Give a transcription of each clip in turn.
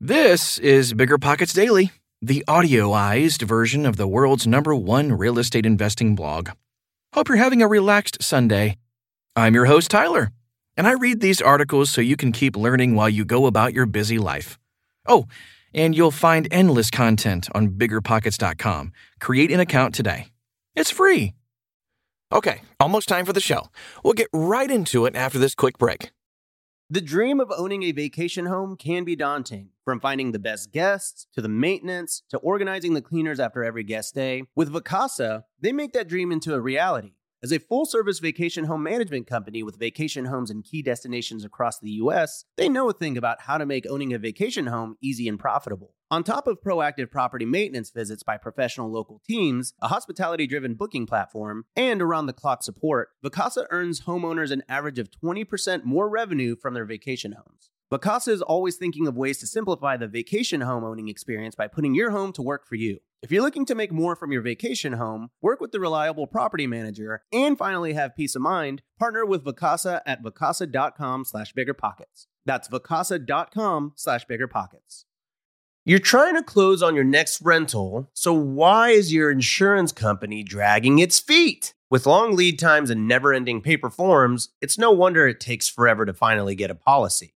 This is Bigger Pockets Daily, the audioized version of the world's number one real estate investing blog. Hope you're having a relaxed Sunday. I'm your host, Tyler, and I read these articles so you can keep learning while you go about your busy life. Oh, and you'll find endless content on biggerpockets.com. Create an account today. It's free. Okay, almost time for the show. We'll get right into it after this quick break. The dream of owning a vacation home can be daunting. From finding the best guests, to the maintenance, to organizing the cleaners after every guest day, with Vacasa, they make that dream into a reality. As a full service vacation home management company with vacation homes in key destinations across the US, they know a thing about how to make owning a vacation home easy and profitable. On top of proactive property maintenance visits by professional local teams, a hospitality driven booking platform, and around the clock support, Vacasa earns homeowners an average of 20% more revenue from their vacation homes. Vacasa is always thinking of ways to simplify the vacation home owning experience by putting your home to work for you. If you're looking to make more from your vacation home, work with the reliable property manager, and finally have peace of mind, partner with Vacasa at vacasa.com slash biggerpockets. That's vacasa.com slash biggerpockets. You're trying to close on your next rental, so why is your insurance company dragging its feet? With long lead times and never ending paper forms, it's no wonder it takes forever to finally get a policy.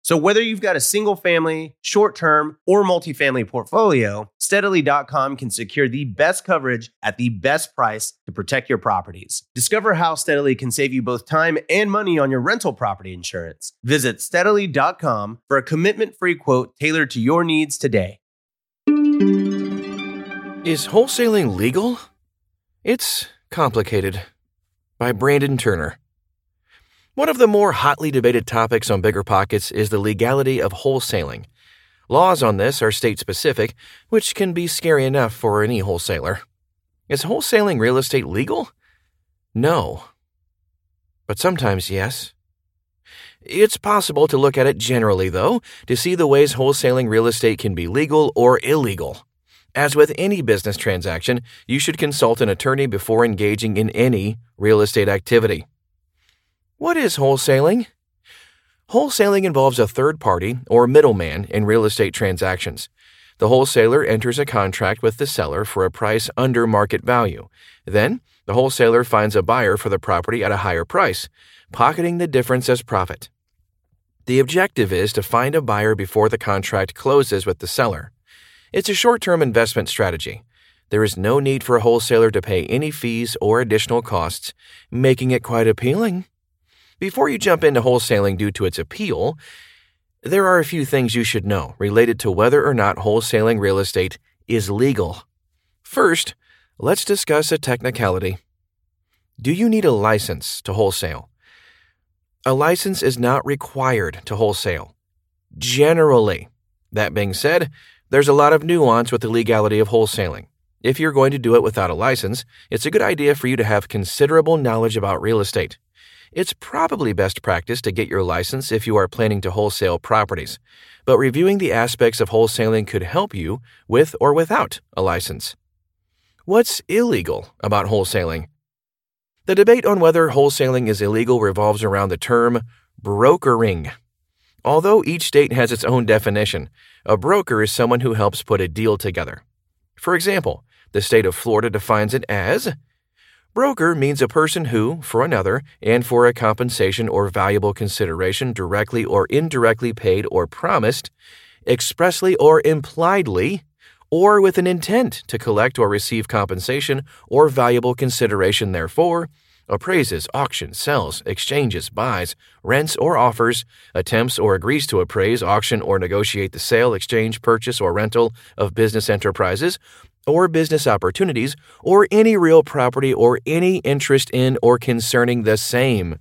So whether you've got a single family, short term, or multifamily portfolio, steadily.com can secure the best coverage at the best price to protect your properties. Discover how Steadily can save you both time and money on your rental property insurance. Visit steadily.com for a commitment free quote tailored to your needs today. Is wholesaling legal? It's complicated. By Brandon Turner. One of the more hotly debated topics on Bigger Pockets is the legality of wholesaling. Laws on this are state specific, which can be scary enough for any wholesaler. Is wholesaling real estate legal? No. But sometimes, yes. It's possible to look at it generally, though, to see the ways wholesaling real estate can be legal or illegal. As with any business transaction, you should consult an attorney before engaging in any real estate activity. What is wholesaling? Wholesaling involves a third party or middleman in real estate transactions. The wholesaler enters a contract with the seller for a price under market value. Then, the wholesaler finds a buyer for the property at a higher price, pocketing the difference as profit. The objective is to find a buyer before the contract closes with the seller. It's a short term investment strategy. There is no need for a wholesaler to pay any fees or additional costs, making it quite appealing. Before you jump into wholesaling due to its appeal, there are a few things you should know related to whether or not wholesaling real estate is legal. First, let's discuss a technicality. Do you need a license to wholesale? A license is not required to wholesale. Generally. That being said, there's a lot of nuance with the legality of wholesaling. If you're going to do it without a license, it's a good idea for you to have considerable knowledge about real estate. It's probably best practice to get your license if you are planning to wholesale properties, but reviewing the aspects of wholesaling could help you with or without a license. What's illegal about wholesaling? The debate on whether wholesaling is illegal revolves around the term brokering. Although each state has its own definition, a broker is someone who helps put a deal together. For example, the state of Florida defines it as Broker means a person who, for another, and for a compensation or valuable consideration directly or indirectly paid or promised, expressly or impliedly, or with an intent to collect or receive compensation or valuable consideration therefore, appraises, auctions, sells, exchanges, buys, rents, or offers, attempts or agrees to appraise, auction, or negotiate the sale, exchange, purchase, or rental of business enterprises, or business opportunities, or any real property or any interest in or concerning the same.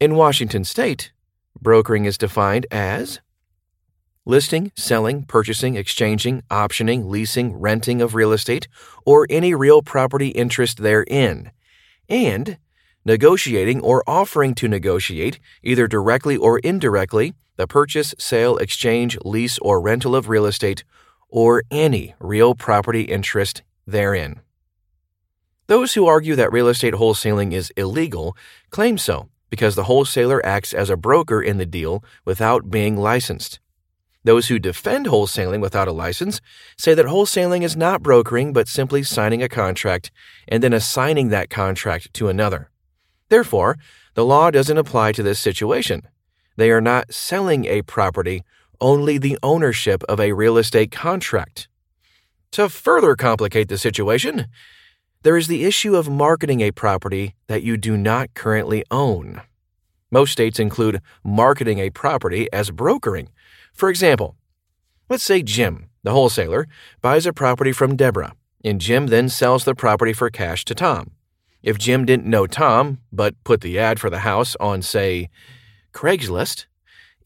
In Washington state, brokering is defined as listing, selling, purchasing, exchanging, optioning, leasing, renting of real estate, or any real property interest therein, and negotiating or offering to negotiate, either directly or indirectly, the purchase, sale, exchange, lease, or rental of real estate, or any real property interest therein. Those who argue that real estate wholesaling is illegal claim so because the wholesaler acts as a broker in the deal without being licensed. Those who defend wholesaling without a license say that wholesaling is not brokering but simply signing a contract and then assigning that contract to another. Therefore, the law doesn't apply to this situation. They are not selling a property, only the ownership of a real estate contract. To further complicate the situation, there is the issue of marketing a property that you do not currently own. Most states include marketing a property as brokering. For example, let's say Jim, the wholesaler, buys a property from Deborah, and Jim then sells the property for cash to Tom. If Jim didn't know Tom, but put the ad for the house on, say, Craigslist,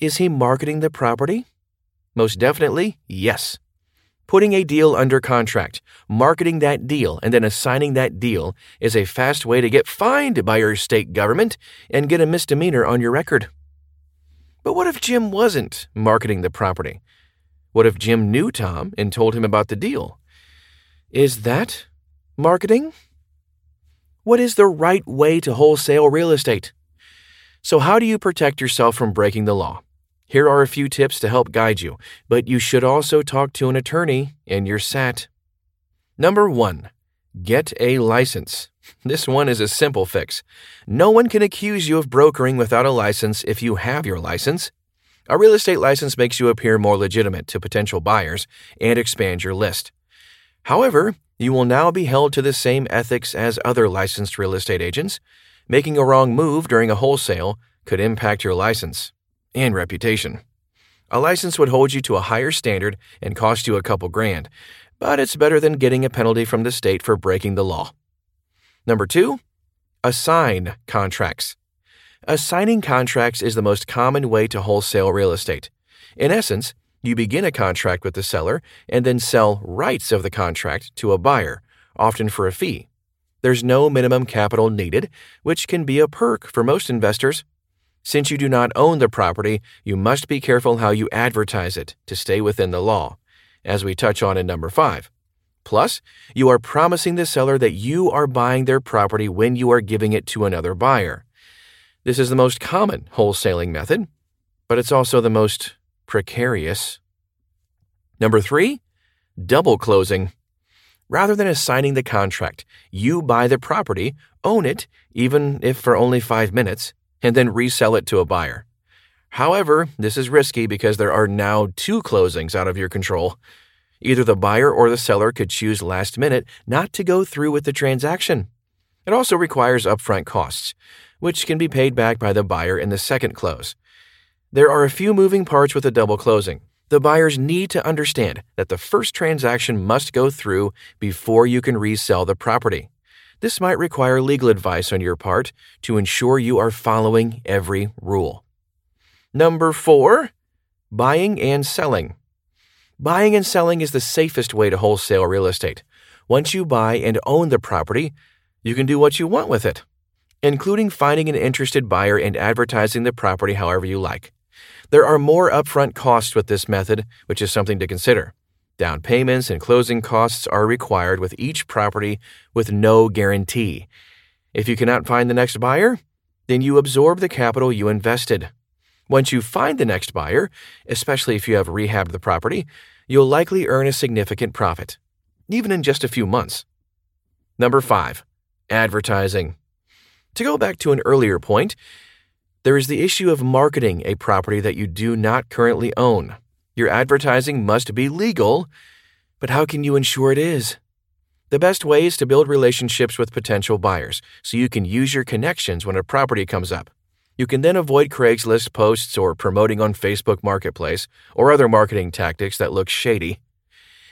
is he marketing the property? Most definitely, yes. Putting a deal under contract, marketing that deal, and then assigning that deal is a fast way to get fined by your state government and get a misdemeanor on your record. But what if Jim wasn't marketing the property? What if Jim knew Tom and told him about the deal? Is that marketing? What is the right way to wholesale real estate? So, how do you protect yourself from breaking the law? Here are a few tips to help guide you, but you should also talk to an attorney and you're set. Number one, get a license. This one is a simple fix. No one can accuse you of brokering without a license if you have your license. A real estate license makes you appear more legitimate to potential buyers and expand your list. However, you will now be held to the same ethics as other licensed real estate agents. Making a wrong move during a wholesale could impact your license and reputation. A license would hold you to a higher standard and cost you a couple grand, but it's better than getting a penalty from the state for breaking the law. Number two, assign contracts. Assigning contracts is the most common way to wholesale real estate. In essence, you begin a contract with the seller and then sell rights of the contract to a buyer, often for a fee. There's no minimum capital needed, which can be a perk for most investors since you do not own the property, you must be careful how you advertise it to stay within the law, as we touch on in number 5. Plus, you are promising the seller that you are buying their property when you are giving it to another buyer. This is the most common wholesaling method, but it's also the most precarious. Number 3, double closing. Rather than assigning the contract, you buy the property, own it, even if for only 5 minutes, and then resell it to a buyer. However, this is risky because there are now two closings out of your control. Either the buyer or the seller could choose last minute not to go through with the transaction. It also requires upfront costs, which can be paid back by the buyer in the second close. There are a few moving parts with a double closing. The buyers need to understand that the first transaction must go through before you can resell the property. This might require legal advice on your part to ensure you are following every rule. Number four, buying and selling. Buying and selling is the safest way to wholesale real estate. Once you buy and own the property, you can do what you want with it, including finding an interested buyer and advertising the property however you like. There are more upfront costs with this method, which is something to consider. Down payments and closing costs are required with each property with no guarantee. If you cannot find the next buyer, then you absorb the capital you invested. Once you find the next buyer, especially if you have rehabbed the property, you'll likely earn a significant profit, even in just a few months. Number five, advertising. To go back to an earlier point, there is the issue of marketing a property that you do not currently own. Your advertising must be legal, but how can you ensure it is? The best way is to build relationships with potential buyers so you can use your connections when a property comes up. You can then avoid Craigslist posts or promoting on Facebook Marketplace or other marketing tactics that look shady.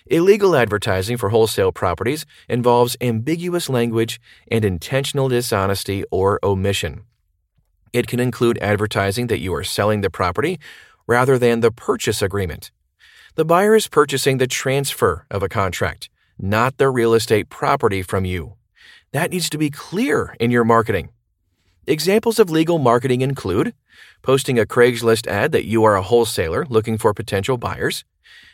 Illegal advertising for wholesale properties involves ambiguous language and intentional dishonesty or omission. It can include advertising that you are selling the property rather than the purchase agreement, The buyer is purchasing the transfer of a contract, not the real estate property from you. That needs to be clear in your marketing. Examples of legal marketing include posting a Craigslist ad that you are a wholesaler looking for potential buyers,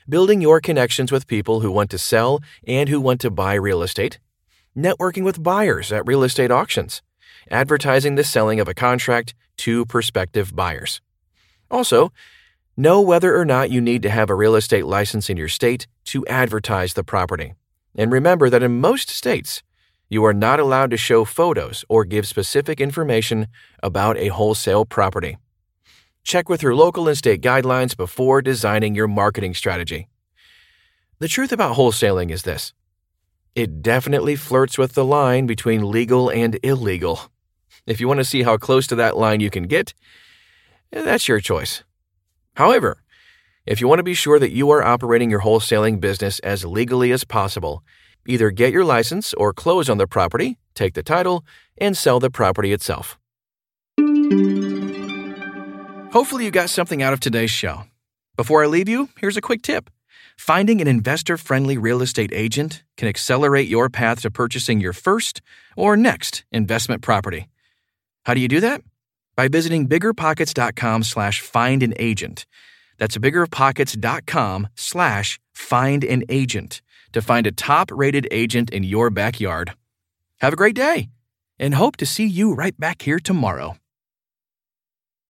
building your connections with people who want to sell and who want to buy real estate, networking with buyers at real estate auctions, advertising the selling of a contract to prospective buyers. Also, know whether or not you need to have a real estate license in your state to advertise the property. And remember that in most states, you are not allowed to show photos or give specific information about a wholesale property. Check with your local and state guidelines before designing your marketing strategy. The truth about wholesaling is this it definitely flirts with the line between legal and illegal. If you want to see how close to that line you can get, that's your choice. However, if you want to be sure that you are operating your wholesaling business as legally as possible, Either get your license or close on the property, take the title, and sell the property itself. Hopefully, you got something out of today's show. Before I leave you, here's a quick tip. Finding an investor friendly real estate agent can accelerate your path to purchasing your first or next investment property. How do you do that? By visiting biggerpockets.com slash find an agent. That's biggerpockets.com slash find an agent to find a top rated agent in your backyard. Have a great day and hope to see you right back here tomorrow.